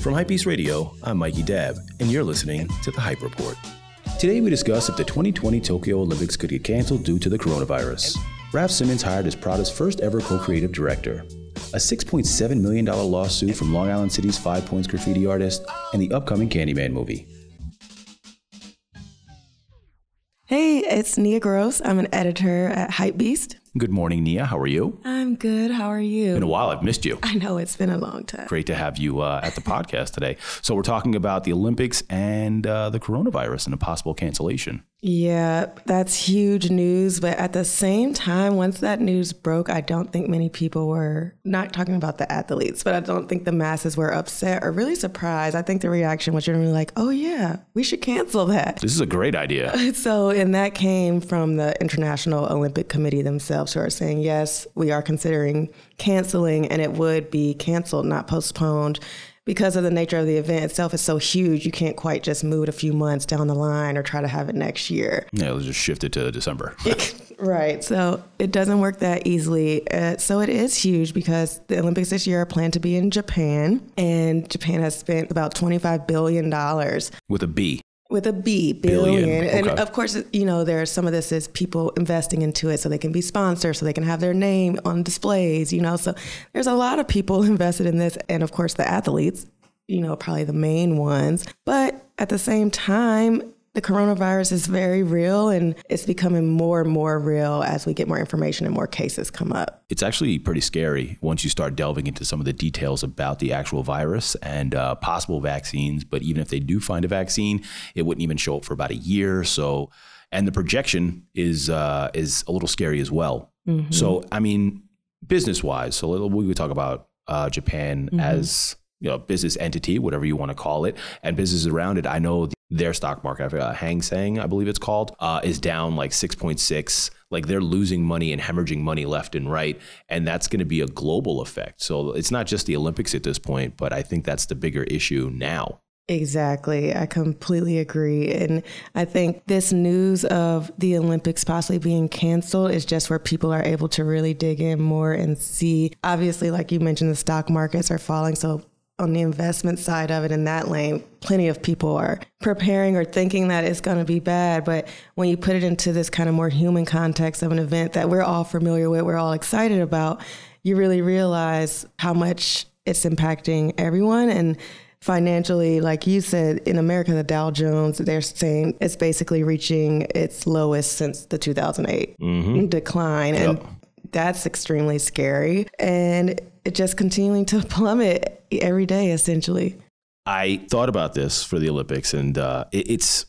From Hypebeast Radio, I'm Mikey Dabb, and you're listening to The Hype Report. Today we discuss if the 2020 Tokyo Olympics could get canceled due to the coronavirus. Raf Simons hired as Prada's first ever co creative director. A $6.7 million lawsuit from Long Island City's 5Pointz graffiti artist, and the upcoming Candyman movie. Hey, it's Nia Groce. I'm an editor at Hypebeast. Good morning, Nia. How are you? I'm good. How are you? Been a while. I've missed you. I know it's been a long time. Great to have you uh, at the podcast today. So we're talking about the Olympics and uh, the coronavirus and a possible cancellation. Yeah, that's huge news. But at the same time, once that news broke, I don't think many people were not talking about the athletes, but I don't think the masses were upset or really surprised. I think the reaction was generally like, oh, yeah, we should cancel that. This is a great idea. so, and that came from the International Olympic Committee themselves who are saying, yes, we are considering canceling, and it would be canceled, not postponed because of the nature of the event itself is so huge, you can't quite just move it a few months down the line or try to have it next year. Yeah, let's just shift it to December. right. So it doesn't work that easily. Uh, so it is huge because the Olympics this year are planned to be in Japan, and Japan has spent about $25 billion. With a B with a B billion. billion. Okay. And of course, you know, there's some of this is people investing into it so they can be sponsors, so they can have their name on displays, you know. So there's a lot of people invested in this. And of course, the athletes, you know, probably the main ones. But at the same time, the coronavirus is very real and it's becoming more and more real as we get more information and more cases come up. It's actually pretty scary once you start delving into some of the details about the actual virus and uh, possible vaccines. But even if they do find a vaccine, it wouldn't even show up for about a year. So, and the projection is uh, is a little scary as well. Mm-hmm. So, I mean, business wise, so we would talk about uh, Japan mm-hmm. as you know, business entity, whatever you want to call it, and businesses around it. I know their stock market, uh, Hang Seng, I believe it's called, uh, is down like 6.6. Like they're losing money and hemorrhaging money left and right. And that's going to be a global effect. So it's not just the Olympics at this point, but I think that's the bigger issue now. Exactly. I completely agree. And I think this news of the Olympics possibly being canceled is just where people are able to really dig in more and see. Obviously, like you mentioned, the stock markets are falling. So on the investment side of it in that lane, plenty of people are preparing or thinking that it's going to be bad. But when you put it into this kind of more human context of an event that we're all familiar with, we're all excited about, you really realize how much it's impacting everyone. And financially, like you said, in America, the Dow Jones, they're saying it's basically reaching its lowest since the 2008 mm-hmm. decline. Yep. And that's extremely scary. And it just continuing to plummet every day, essentially. I thought about this for the Olympics, and uh, it, it's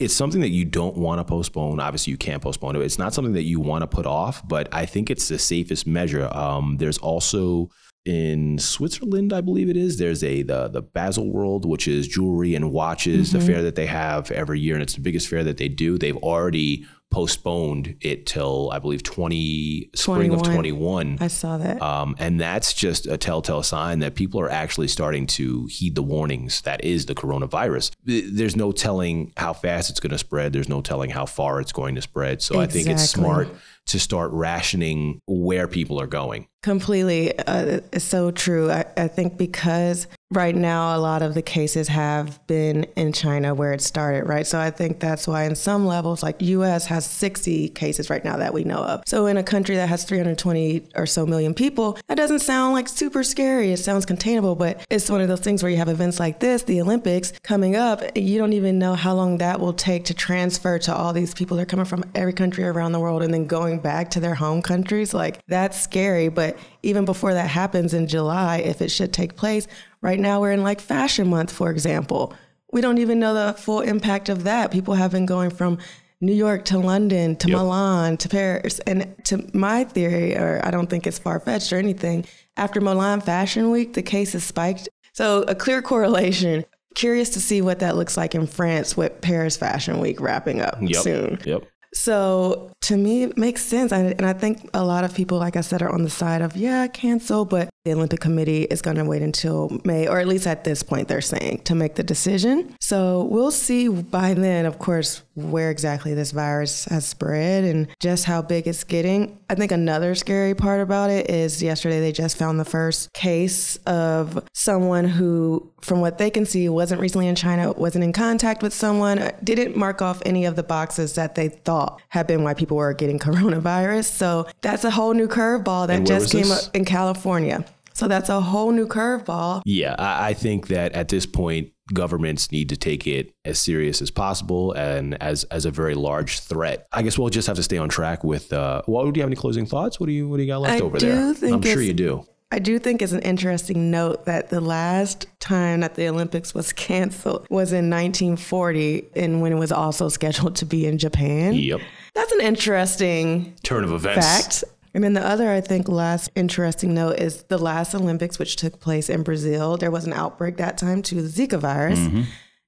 it's something that you don't want to postpone. Obviously, you can't postpone it. It's not something that you want to put off, but I think it's the safest measure. Um, there's also in Switzerland, I believe it is. There's a the the Basel World, which is jewelry and watches, mm-hmm. the fair that they have every year, and it's the biggest fair that they do. They've already postponed it till I believe 20 spring 21. of 21. I saw that. Um, and that's just a telltale sign that people are actually starting to heed the warnings that is the coronavirus. There's no telling how fast it's going to spread. There's no telling how far it's going to spread. So exactly. I think it's smart to start rationing where people are going. Completely. Uh, it's so true. I, I think because right now a lot of the cases have been in China where it started, right? So I think that's why in some levels, like US has 60 cases right now that we know of. So in a country that has 320 or so million people, that doesn't sound like super scary. It sounds containable, but it's one of those things where you have events like this, the Olympics coming up, you don't even know how long that will take to transfer to all these people. They're coming from every country around the world and then going back to their home countries. Like that's scary, but even before that happens in July, if it should take place, right now we're in like fashion month, for example. We don't even know the full impact of that. People have been going from New York to London to yep. Milan to Paris. And to my theory, or I don't think it's far fetched or anything, after Milan Fashion Week, the cases spiked. So a clear correlation. Curious to see what that looks like in France with Paris Fashion Week wrapping up yep. soon. Yep. So to me, it makes sense. And I think a lot of people, like I said, are on the side of, yeah, cancel. But the Olympic Committee is going to wait until May, or at least at this point, they're saying, to make the decision. So we'll see by then, of course, where exactly this virus has spread and just how big it's getting. I think another scary part about it is yesterday they just found the first case of someone who, from what they can see, wasn't recently in China, wasn't in contact with someone, didn't mark off any of the boxes that they thought had been why people were getting coronavirus. So that's a whole new curveball that just came this? up in California. So that's a whole new curveball. Yeah, I, I think that at this point, governments need to take it as serious as possible and as as a very large threat. I guess we'll just have to stay on track with. Uh, well, do you have any closing thoughts? What do you What do you got left I over there? I'm sure you do. I do think it's an interesting note that the last time that the Olympics was canceled was in 1940 and when it was also scheduled to be in Japan. Yep. That's an interesting turn of events. Fact. And then the other, I think, last interesting note is the last Olympics, which took place in Brazil. There was an outbreak that time to the Zika virus. Mm-hmm.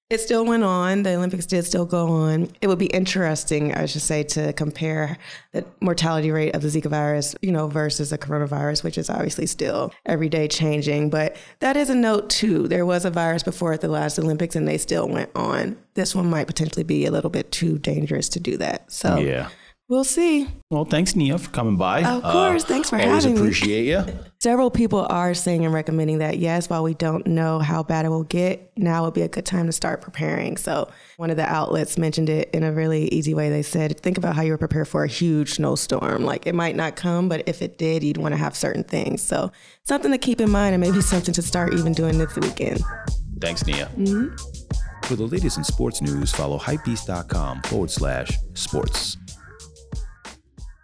It still went on. The Olympics did still go on. It would be interesting, I should say, to compare the mortality rate of the Zika virus, you know, versus the coronavirus, which is obviously still every day changing. But that is a note too. There was a virus before at the last Olympics, and they still went on. This one might potentially be a little bit too dangerous to do that. So yeah. We'll see. Well, thanks, Nia, for coming by. Of course. Uh, thanks for having me. Always appreciate you. Several people are saying and recommending that, yes, while we don't know how bad it will get, now would be a good time to start preparing. So, one of the outlets mentioned it in a really easy way. They said, think about how you would prepared for a huge snowstorm. Like, it might not come, but if it did, you'd want to have certain things. So, something to keep in mind and maybe something to start even doing this weekend. Thanks, Nia. Mm-hmm. For the latest in sports news, follow hypebeast.com forward slash sports.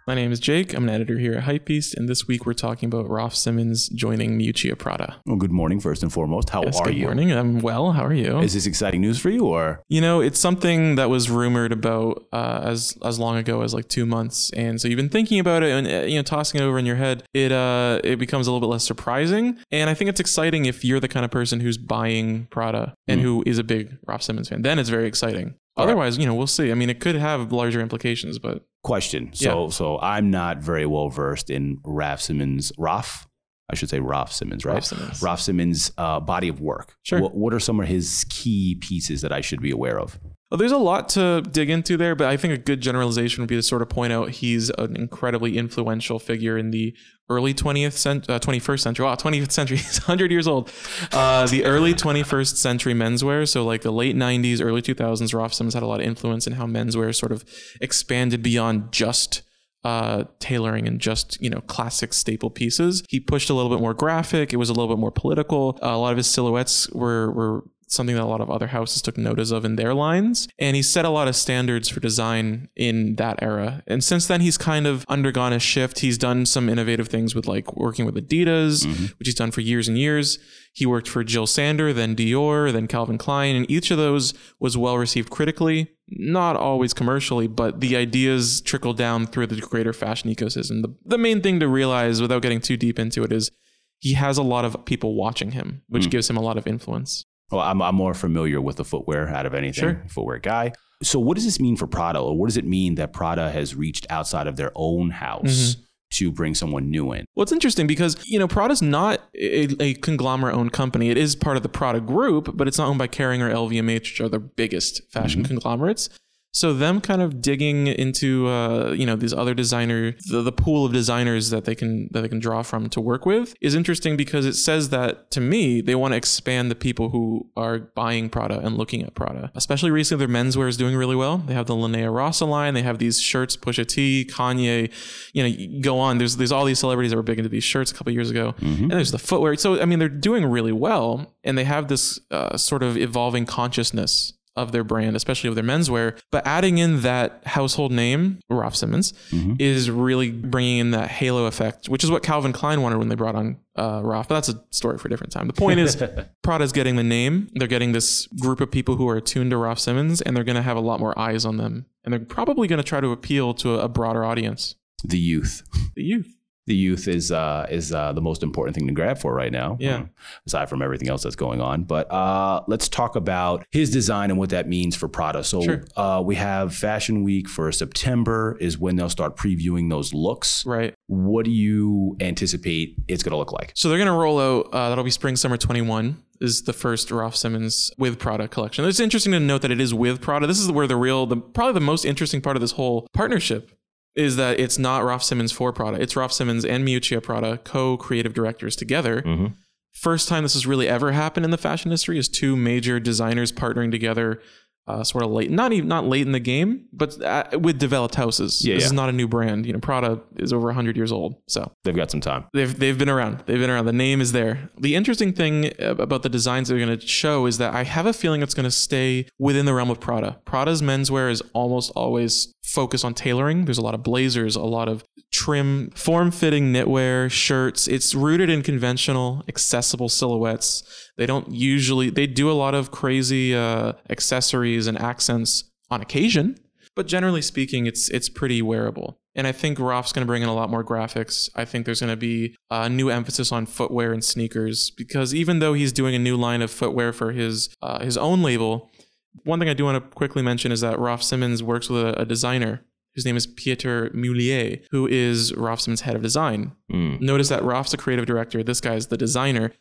My name is Jake. I'm an editor here at Hypebeast, and this week we're talking about Raf Simons joining Miuccia Prada. Well, good morning, first and foremost. How yes, are good you? Good morning. I'm well. How are you? Is this exciting news for you, or you know, it's something that was rumored about uh, as as long ago as like two months, and so you've been thinking about it and uh, you know tossing it over in your head. It uh it becomes a little bit less surprising, and I think it's exciting if you're the kind of person who's buying Prada and mm. who is a big Raf Simons fan. Then it's very exciting. Otherwise, you know, we'll see. I mean, it could have larger implications, but question. So, yeah. so I'm not very well versed in Raf Simons, Raf. I should say Raf Simons, right? Raf Simons. Raf Simons' uh, body of work. Sure. What, what are some of his key pieces that I should be aware of? Well, there's a lot to dig into there, but I think a good generalization would be to sort of point out he's an incredibly influential figure in the early 20th cent- uh, 21st century. Wow, 20th century. He's 100 years old. Uh, the early 21st century menswear. So like the late 90s, early 2000s, Raf Simons had a lot of influence in how menswear sort of expanded beyond just uh, tailoring and just you know classic staple pieces. He pushed a little bit more graphic. It was a little bit more political. Uh, a lot of his silhouettes were were something that a lot of other houses took notice of in their lines. And he set a lot of standards for design in that era. And since then, he's kind of undergone a shift. He's done some innovative things with like working with Adidas, mm-hmm. which he's done for years and years. He worked for Jill Sander, then Dior, then Calvin Klein, and each of those was well received critically, not always commercially, but the ideas trickled down through the greater fashion ecosystem. The, the main thing to realize without getting too deep into it is he has a lot of people watching him, which mm. gives him a lot of influence. Well, I'm, I'm more familiar with the footwear out of anything, sure. footwear guy. So, what does this mean for Prada, or what does it mean that Prada has reached outside of their own house? Mm-hmm. To bring someone new in. Well, it's interesting because you know Prada's not a, a conglomerate-owned company. It is part of the Prada Group, but it's not owned by Kering or LVMH, which are the biggest fashion mm-hmm. conglomerates. So them kind of digging into uh, you know these other designer the, the pool of designers that they can that they can draw from to work with is interesting because it says that to me they want to expand the people who are buying Prada and looking at Prada. Especially recently, their menswear is doing really well. They have the Linea Rossa line. They have these shirts, Pusha T, Kanye. You know, go on. There's there's all these celebrities that were big into these shirts a couple years ago, mm-hmm. and there's the footwear. So I mean, they're doing really well, and they have this uh, sort of evolving consciousness of their brand, especially of their menswear. But adding in that household name, Raf Simons, mm-hmm. is really bringing in that halo effect, which is what Calvin Klein wanted when they brought on uh, Raf. But that's a story for a different time. The point is, Prada's getting the name. They're getting this group of people who are attuned to Raf Simons, and they're going to have a lot more eyes on them. And they're probably going to try to appeal to a, a broader audience. The youth. The youth. The youth is uh, is uh, the most important thing to grab for right now. Yeah. uh, aside from everything else that's going on, but uh, let's talk about his design and what that means for Prada. So Sure. uh, we have Fashion Week for September is when they'll start previewing those looks. Right. What do you anticipate it's going to look like? So they're going to roll out, uh, that'll be spring, summer 21 is the first Raf Simons with Prada collection. It's interesting to note that it is with Prada. This is where the real, the probably the most interesting part of this whole partnership is that it's not Raf Simons for Prada. It's Raf Simons and Miuccia Prada, co-creative directors together. Mhm. First time this has really ever happened in the fashion industry is two major designers partnering together. Uh, sort of late, not even not late in the game, but uh, with developed houses. Yeah, this yeah. is not a new brand. You know, Prada is over hundred years old, so They've got some time. They've they've been around. They've been around. The name is there. The interesting thing about the designs they're going to show is that I have a feeling it's going to stay within the realm of Prada. Prada's menswear is almost always focused on tailoring. There's a lot of blazers, a lot of trim, form-fitting knitwear, shirts. It's rooted in conventional, accessible silhouettes. They don't usually they do a lot of crazy uh, accessories and accents on occasion, but generally speaking, it's it's pretty wearable. And I think Raf's going to bring in a lot more graphics. I think there's going to be a new emphasis on footwear and sneakers because even though he's doing a new line of footwear for his uh, his own label, one thing I do want to quickly mention is that Raf Simons works with a, a designer. whose name is Pieter Mulier, who is Raf Simons' head of design. Mm. Notice that Raf's a creative director. This guy's the designer.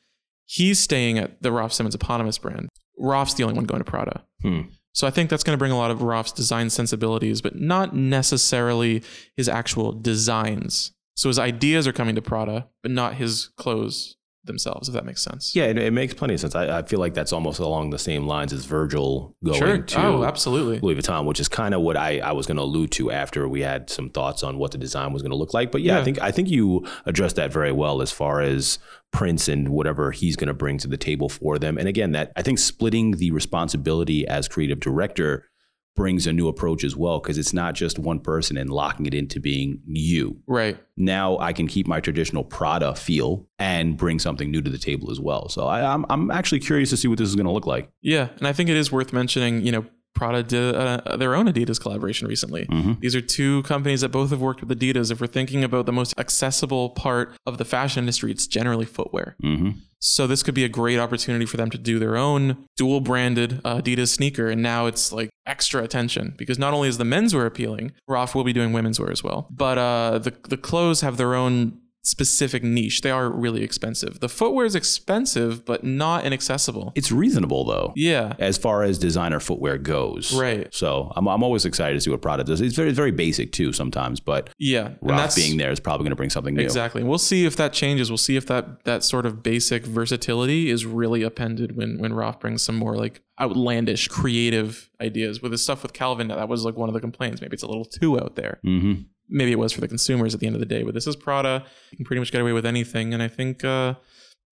He's staying at the Raf Simons eponymous brand. Raf's the only one going to Prada. Hmm. So I think that's going to bring a lot of Raf's design sensibilities, but not necessarily his actual designs. So his ideas are coming to Prada, but not his clothes themselves, if that makes sense. Yeah, it, it makes plenty of sense. I, I feel like that's almost along the same lines as Virgil going Sure. to Oh, absolutely. Louis Vuitton, which is kind of what I, I was going to allude to after we had some thoughts on what the design was going to look like. But yeah, I think I think you addressed that very well as far as Prince and whatever he's going to bring to the table for them. And again, that I think splitting the responsibility as creative director brings a new approach as well because it's not just one person and locking it into being you. Right. Now I can keep my traditional Prada feel and bring something new to the table as well. So I, I'm I'm actually curious to see what this is going to look like. Yeah. And I think it is worth mentioning, you know, Prada did uh, their own Adidas collaboration recently. Mhm. These are two companies that both have worked with Adidas. If we're thinking about the most accessible part of the fashion industry, it's generally footwear. Mm-hmm. So this could be a great opportunity for them to do their own dual branded uh, Adidas sneaker. And now it's like extra attention because not only is the menswear appealing, Raf will be doing women's wear as well. But uh, the, the clothes have their own specific niche. They are really expensive. The footwear is expensive, but not inaccessible. It's reasonable though. Yeah. as far as designer footwear goes. Right. So I'm, I'm always excited to see what Prada does. It's very very basic too sometimes, but Yeah. Raf being there is probably going to bring something new. Exactly. We'll see if that changes. We'll see if that that sort of basic versatility is really appended when when Raf brings some more like outlandish creative ideas. With his stuff with Calvin, that was like one of the complaints. Maybe it's a little too out there. Mm-hmm. Maybe it was for the consumers at the end of the day. But this is Prada. You can pretty much get away with anything, and I think uh,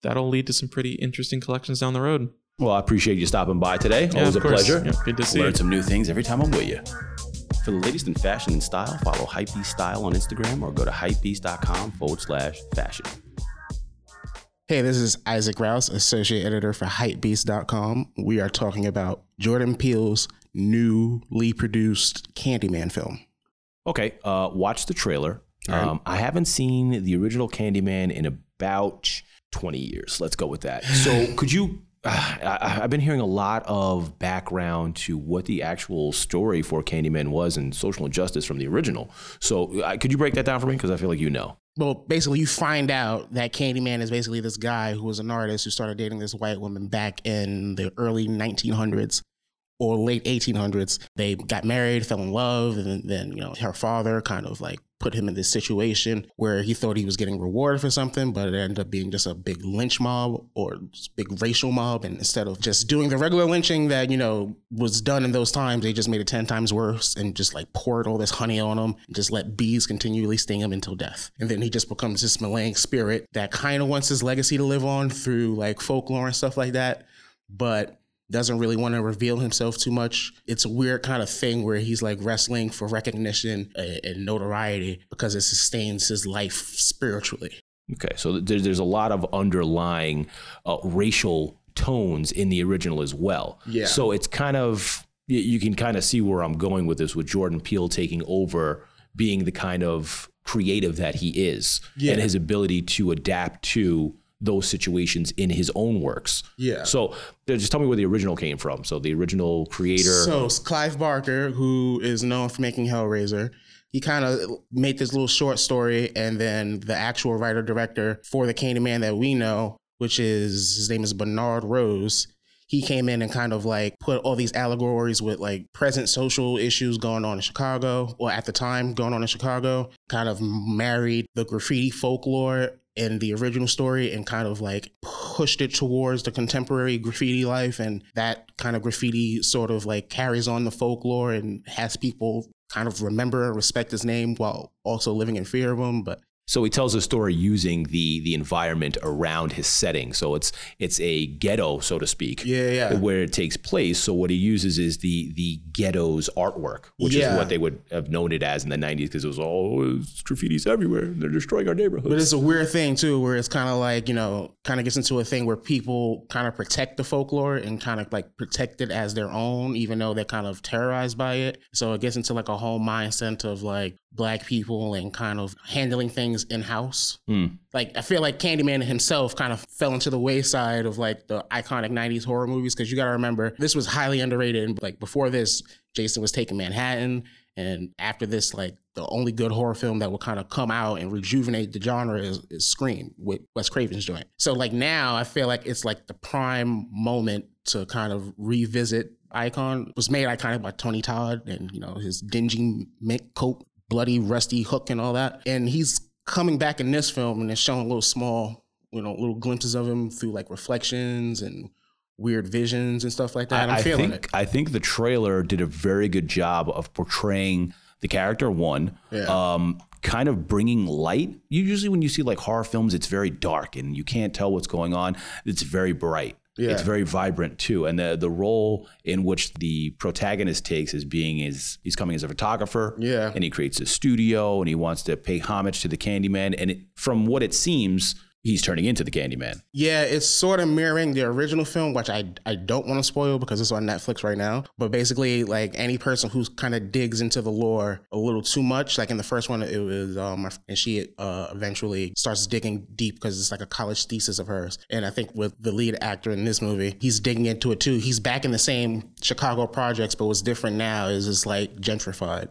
that'll lead to some pretty interesting collections down the road. Well, I appreciate you stopping by today. Yeah, Always of a course. pleasure. Yeah, good to see Learn you. some new things every time I'm with you. For the latest in fashion and style, follow Hypebeast Style on Instagram or go to hypebeast.com forward slash fashion. Hey, this is Isaac Rouse, associate editor for Hypebeast.com. We are talking about Jordan Peele's newly produced Candyman film. Okay, uh, watch the trailer. Right. Um, I haven't seen the original Candyman in about 20 years. Let's go with that. So, could you? Uh, I, I've been hearing a lot of background to what the actual story for Candyman was and social injustice from the original. So, uh, could you break that down for me? Because I feel like you know. Well, basically, you find out that Candyman is basically this guy who was an artist who started dating this white woman back in the early 1900s or late 1800s. They got married, fell in love, and then, you know, her father kind of like put him in this situation where he thought he was getting rewarded for something, but it ended up being just a big lynch mob or big racial mob. And instead of just doing the regular lynching that, you know, was done in those times, they just made it 10 times worse and just like poured all this honey on him and just let bees continually sting him until death. And then he just becomes this malign spirit that kind of wants his legacy to live on through like folklore and stuff like that. But doesn't really want to reveal himself too much. It's a weird kind of thing where he's like wrestling for recognition and notoriety because it sustains his life spiritually. Okay, so there's a lot of underlying uh, racial tones in the original as well. Yeah. So it's kind of you, you can kind of see where I'm going with this with Jordan Peele taking over being the kind of creative that he is Yeah. and his ability to adapt to those situations in his own works. Yeah. So just tell me where the original came from. So the original creator. So Clive Barker, who is known for making Hellraiser, he kind of made this little short story, and then the actual writer director for the Candyman that we know, which is his name is Bernard Rose. He came in and kind of like put all these allegories with like present social issues going on in Chicago, or at the time going on in Chicago, kind of married the graffiti folklore in the original story and kind of like pushed it towards the contemporary graffiti life. And that kind of graffiti sort of like carries on the folklore and has people kind of remember and respect his name while also living in fear of him. But So he tells a story using the the environment around his setting. So it's it's a ghetto, so to speak. Yeah, yeah. Where it takes place. So what he uses is the the ghetto's artwork, which Yeah. is what they would have known it as in the '90s, because it was all oh, it's graffiti's everywhere. They're destroying our neighborhoods. But it's a weird thing too, where it's kind of like you know, kind of gets into a thing where people kind of protect the folklore and kind of like protect it as their own, even though they're kind of terrorized by it. So it gets into like a whole mindset of like black people and kind of handling things in house. Hmm. Like I feel like Candyman himself kind of fell into the wayside of like the iconic '90s horror movies because you got to remember this was highly underrated. And like before this, Jason was taking Manhattan. And after this, like the only good horror film that will kind of come out and rejuvenate the genre is, is Scream with Wes Craven's joint. So like now, I feel like it's like the prime moment to kind of revisit Icon. It was made iconic by Tony Todd and you know his dingy mink coat, bloody rusty hook, and all that. And he's coming back in this film and it's showing little small, you know, little glimpses of him through like reflections and weird visions and stuff like that. I'm I feeling think it. I think the trailer did a very good job of portraying the character. One, Yeah. um, kind of bringing light. Usually when you see like horror films, it's very dark and you can't tell what's going on. It's very bright. Yeah. It's very vibrant too, and the the role in which the protagonist takes is being is he's coming as a photographer, Yeah. and he creates a studio and he wants to pay homage to the Candyman, and it, from what it seems, he's turning into the Candyman. Yeah, it's sort of mirroring the original film, which I I don't want to spoil because it's on Netflix right now. But basically, like any person who's kind of digs into the lore a little too much, like in the first one, it was um, and she uh, eventually starts digging deep because it's like a college thesis of hers. And I think with the lead actor in this movie, he's digging into it too. He's back in the same Chicago projects, but what's different now is it's like gentrified.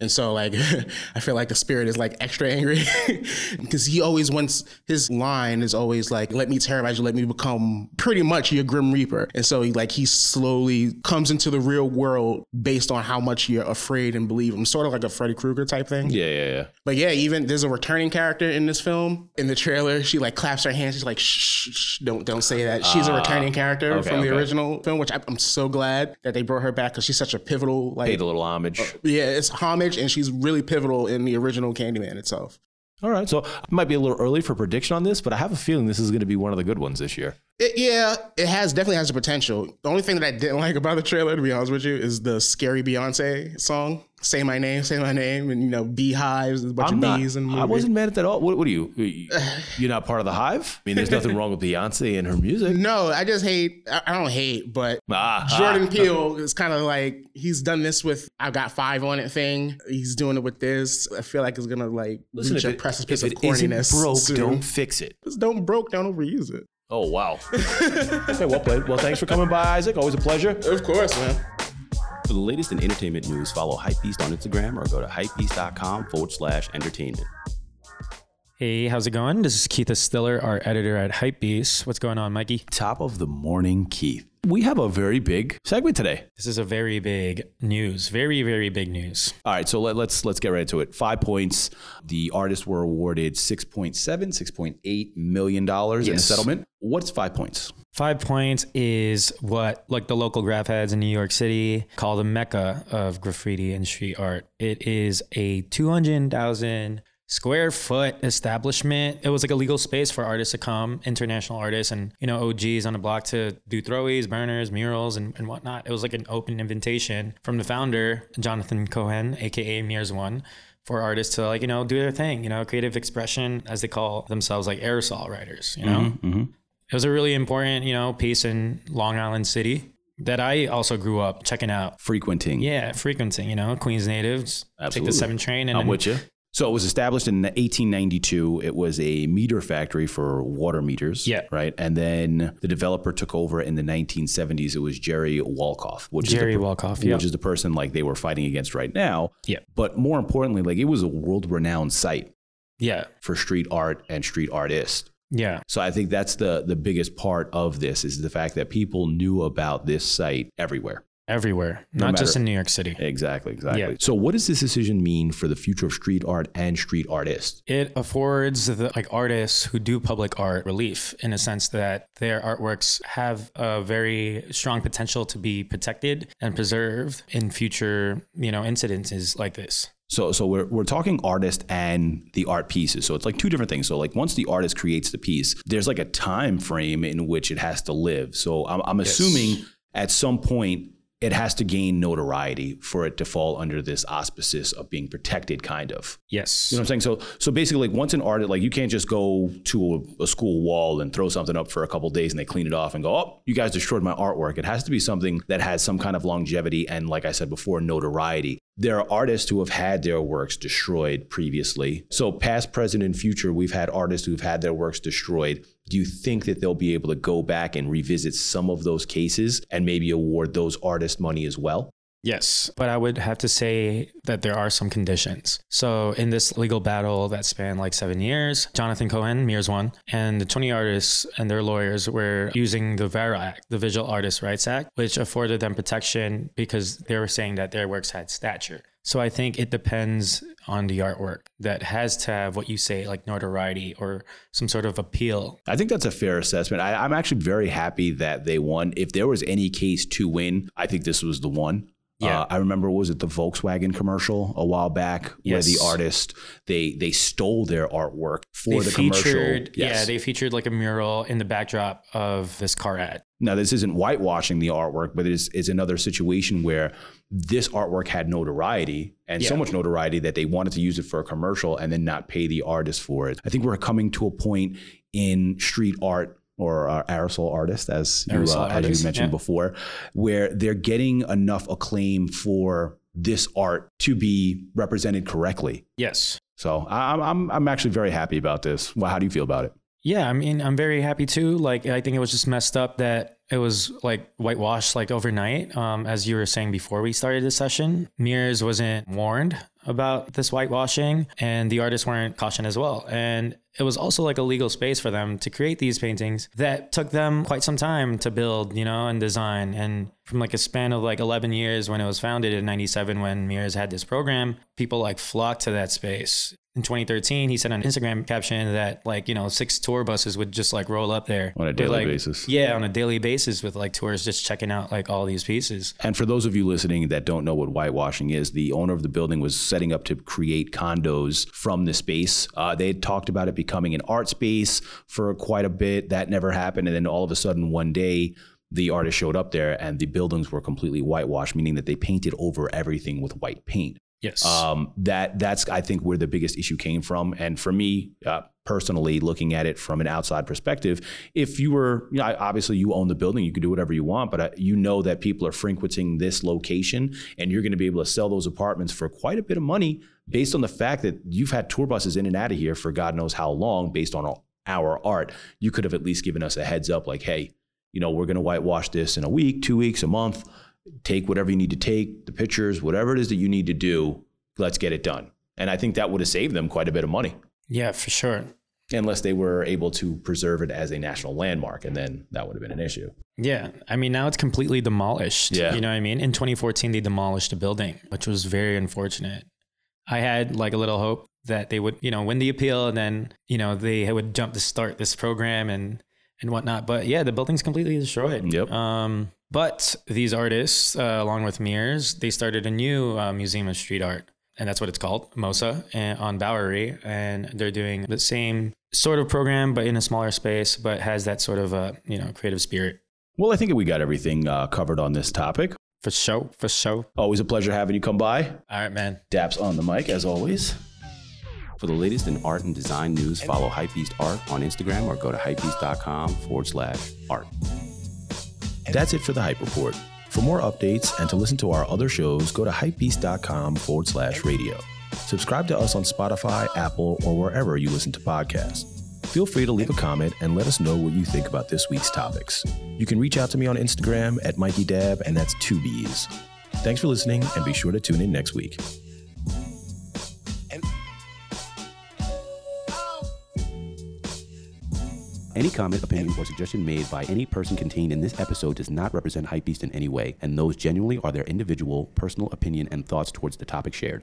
And so, like, I feel like the spirit is like extra angry because he always wants his line is always like, "Let me terrorize you, let me become pretty much your Grim Reaper." And so, he, like, he slowly comes into the real world based on how much you're afraid and believe him, sort of like a Freddy Krueger type thing. Yeah, yeah, yeah. But yeah, even there's a returning character in this film. In the trailer, she like claps her hands. She's like, "Shh, shh, shh don't don't say that." She's a ah, returning character okay, from the okay. original film, which I- I'm so glad that they brought her back because she's such a pivotal like Paid a little homage. Uh, yeah, it's homage, and she's really pivotal in the original Candyman itself. All right, so it might be a little early for prediction on this, but I have a feeling this is going to be one of the good ones this year. It, yeah, it has definitely has the potential. The only thing that I didn't like about the trailer, to be honest with you, is the scary Beyonce song "Say My Name, Say My Name," and you know beehives, a bunch I'm of not. bees. And I wasn't mad at that at all. What, what are you? You're not part of the hive? I mean, there's nothing wrong with Beyonce and her music. No, I just hate. I don't hate, but Ah, Jordan ah. Peele is kind of like he's done this with I've Got Five on It" thing. He's doing it with this. I feel like it's gonna like Listen, reach a it, precipice of corniness. broke, soon. don't fix it. Just don't broke, don't overuse it. Oh wow. okay, well played. Well, thanks for coming by, Isaac. Always a pleasure. Of course, man. For the latest in entertainment news, follow Hypebeast on Instagram or go to hypebeast.com forward slash entertainment. Hey, how's it going? This is Keith Estiler, our editor at Hypebeast. What's going on, Mikey? Top of the morning, Keith. We have a very big segment today. This is a very big news. Very, very big news. All right, so let, let's let's get right into it. 5Pointz. The artists were awarded six point seven, six point eight million dollars in a settlement. What's 5Pointz? Five points is what like the local graph heads in New York City call the mecca of graffiti and street art. It is a 200,000 square foot establishment. It was like a legal space for artists to come, international artists and, you know, OGs on the block to do throwies, burners, murals, and, and whatnot. It was like an open invitation from the founder, Jonathan Cohen, aka Meres One, for artists to like, you know, do their thing, you know, creative expression, as they call themselves, like aerosol writers, you know? Mm-hmm, mm-hmm. It was a really important, you know, piece in Long Island City that I also grew up checking out. Frequenting. Yeah, frequenting, you know, Queens natives. Take the seven train and I'm with you. So it was established in 1892. It was a meter factory for water meters. Yeah. Right. And then the developer took over in the 1970s. It was Jerry Wolkoff, which Jerry is the, Wolkoff, which yeah. is the person like they were fighting against right now. Yeah. But more importantly, like it was a world renowned site Yeah. for street art and street artists. Yeah. So I think that's the the biggest part of this is the fact that people knew about this site everywhere. Everywhere, No not just in New York City. Exactly, exactly. Yeah. So what does this decision mean for the future of street art and street artists? It affords the like artists who do public art relief in a sense that their artworks have a very strong potential to be protected and preserved in future, you know, incidences like this. So, so we're, we're talking artist and the art pieces. So it's like two different things. So like once the artist creates the piece, there's like a time frame in which it has to live. So I'm, I'm assuming at some point it has to gain notoriety for it to fall under this auspices of being protected, kind of. Yes. You know what I'm saying? So, so basically, like once an artist, like you can't just go to a, a school wall and throw something up for a couple days and they clean it off and go, oh, you guys destroyed my artwork. It has to be something that has some kind of longevity and, like I said before, notoriety. There are artists who have had their works destroyed previously. So, past, present, and future, we've had artists who've had their works destroyed. Do you think that they'll be able to go back and revisit some of those cases and maybe award those artists money as well? Yes, but I would have to say that there are some conditions. So, in this legal battle that spanned like seven years, Jonathan Cohen, Meres One, and the 20 artists and their lawyers were using the VARA Act, the Visual Artists' Rights Act, which afforded them protection because they were saying that their works had stature. So, I think it depends on the artwork that has to have what you say, like notoriety or some sort of appeal. I think that's a fair assessment. I, I'm actually very happy that they won. If there was any case to win, I think this was the one. Yeah. Uh, I remember was it the Volkswagen commercial a while back where the artist they they stole their artwork for they the commercial. featured, yeah, they featured like a mural in the backdrop of this car ad. now this isn't whitewashing the artwork, but it is is another situation where this artwork had notoriety and so much notoriety that they wanted to use it for a commercial and then not pay the artist for it. I think we're coming to a point in street art or uh, aerosol artist, as you, Aerosol uh, as you mentioned yeah. before, where they're getting enough acclaim for this art to be represented correctly. Yes. So I'm I'm I'm actually very happy about this. Well, how do you feel about it? Yeah, I mean, I'm very happy too. Like, I think it was just messed up that it was like whitewashed like overnight. Um, as you were saying before we started the session, Meres wasn't warned about this whitewashing, and the artists weren't cautioned as well. And it was also like a legal space for them to create these paintings that took them quite some time to build, you know, and design. And from like a span of like 11 years when it was founded in 97, when Meres had this program, people like flocked to that space. In 2013, he said on Instagram caption that like, you know, six tour buses would just like roll up there On a daily like- basis. Yeah, on a daily basis with like tours just checking out like all these pieces. And for those of you listening that don't know what whitewashing is, the owner of the building was setting up to create condos from the space. Uh, they had talked about it becoming an art space for quite a bit. That never happened. And then all of a sudden, one day, the artist showed up there and the buildings were completely whitewashed, meaning that they painted over everything with white paint. Yes. Um, that that's I think where the biggest issue came from. And for me uh, personally, looking at it from an outside perspective, if you were, you know, obviously you own the building, you can do whatever you want, but uh, you know that people are frequenting this location, and you're going to be able to sell those apartments for quite a bit of money based on the fact that you've had tour buses in and out of here for God knows how long, based on our art. You could have at least given us a heads up, like, hey, you know, we're going to whitewash this in a week, two weeks, a month take whatever you need to take, the pictures, whatever it is that you need to do, let's get it done. And I think that would have saved them quite a bit of money, yeah, for sure. unless they were able to preserve it as a national landmark, and then that would have been an issue. Yeah. I mean, now it's completely demolished. Yeah. You know what I mean? In 2014, they demolished the building, which was very unfortunate. I had like a little hope that they would, you know, win the appeal and then, you know, they would jump to start this program and, and whatnot. But yeah, the building's completely destroyed. Yep. Um, but these artists, uh, along with Meres, they started a new uh, museum of street art. And that's what it's called, MOSA, and, on Bowery. And they're doing the same sort of program, but in a smaller space, but has that sort of, uh, you know, creative spirit. Well, I think we got everything uh, covered on this topic. For sure, for sure. Always a pleasure having you come by. All right, man. Daps on the mic, as always. For the latest in art and design news, follow Hypebeast Art on Instagram or go to hypebeast.com forward slash art. That's it for the Hype Report. For more updates and to listen to our other shows, go to hypebeast.com forward slash radio. Subscribe to us on Spotify, Apple, or wherever you listen to podcasts. Feel free to leave a comment and let us know what you think about this week's topics. You can reach out to me on Instagram at Mikey Dabb, and that's two B's. Thanks for listening, and be sure to tune in next week. Any comment, opinion, or suggestion made by any person contained in this episode does not represent Hypebeast in any way, and those genuinely are their individual, personal opinion and thoughts towards the topic shared.